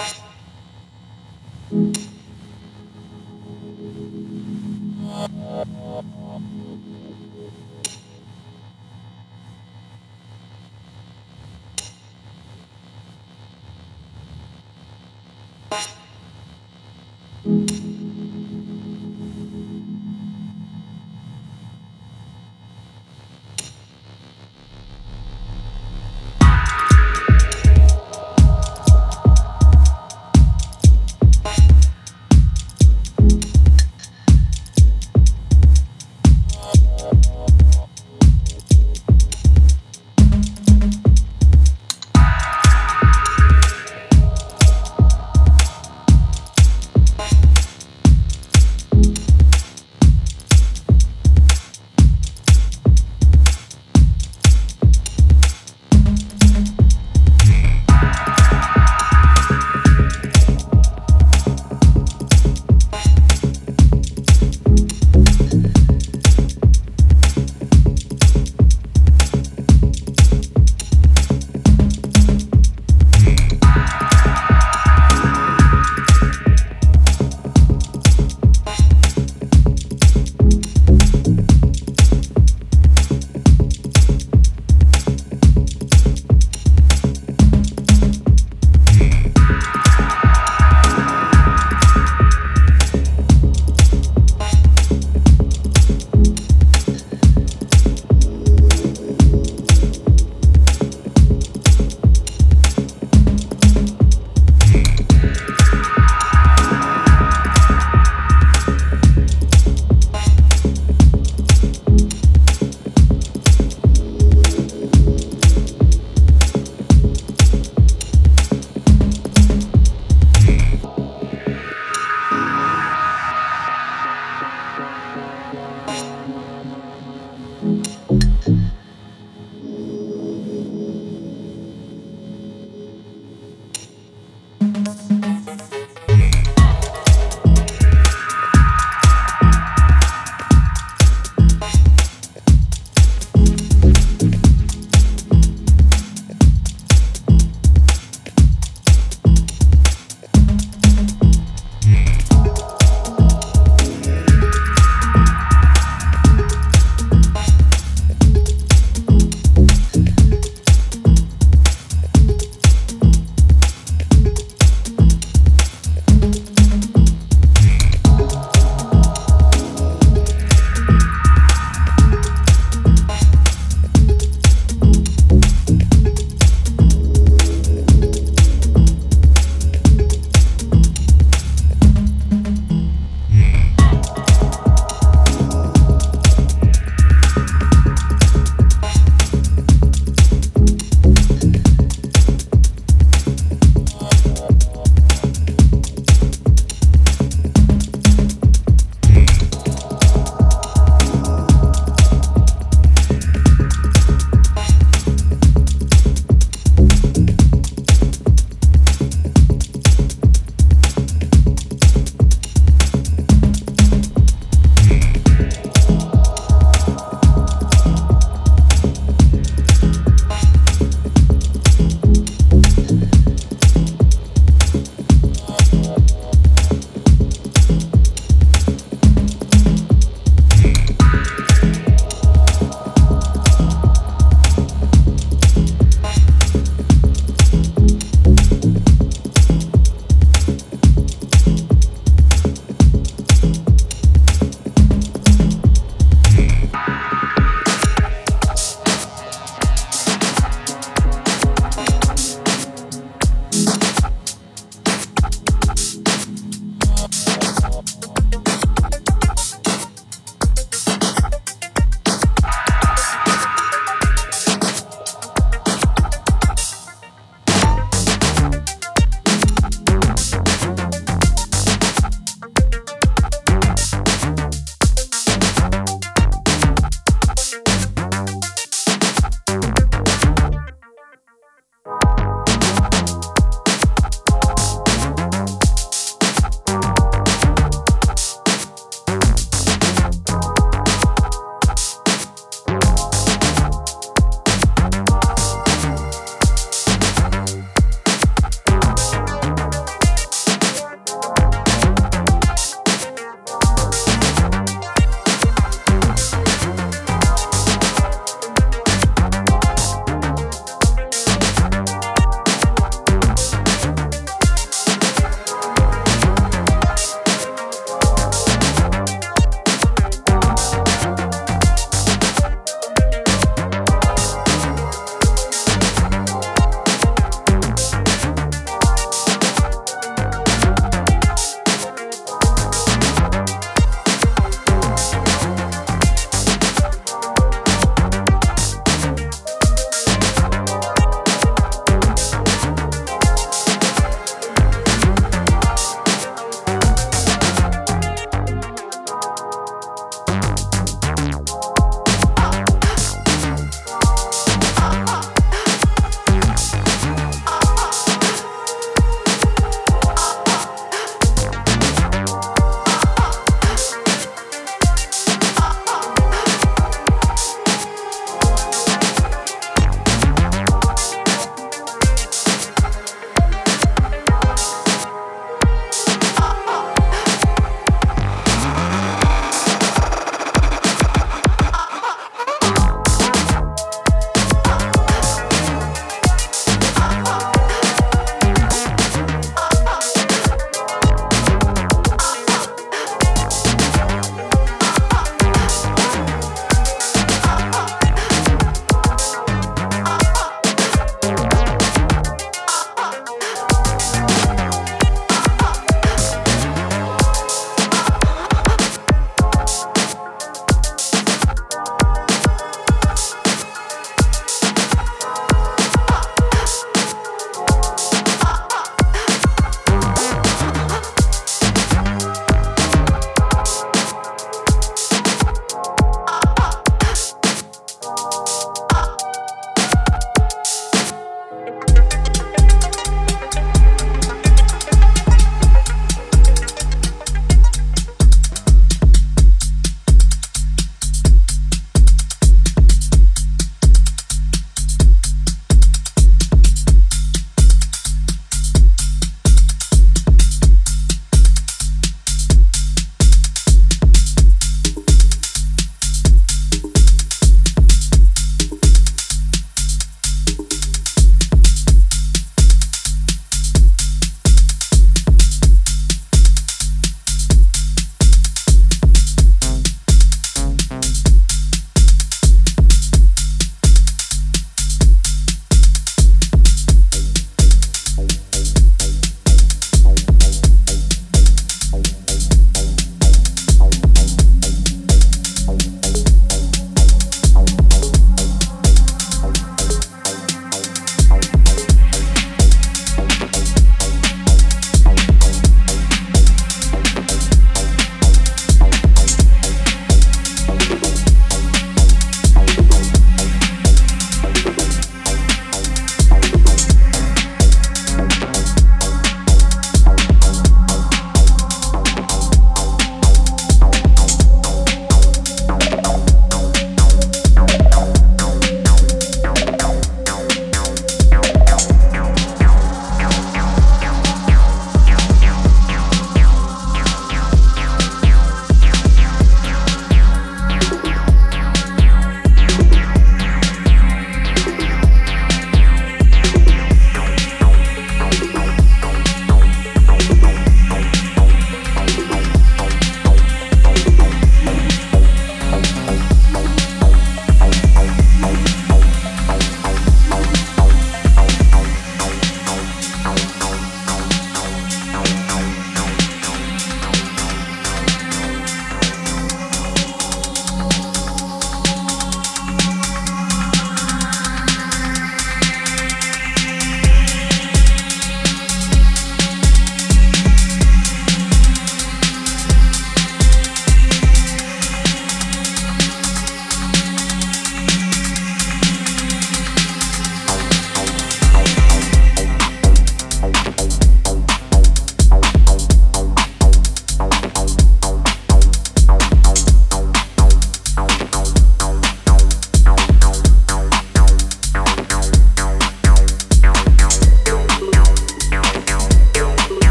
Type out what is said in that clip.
you.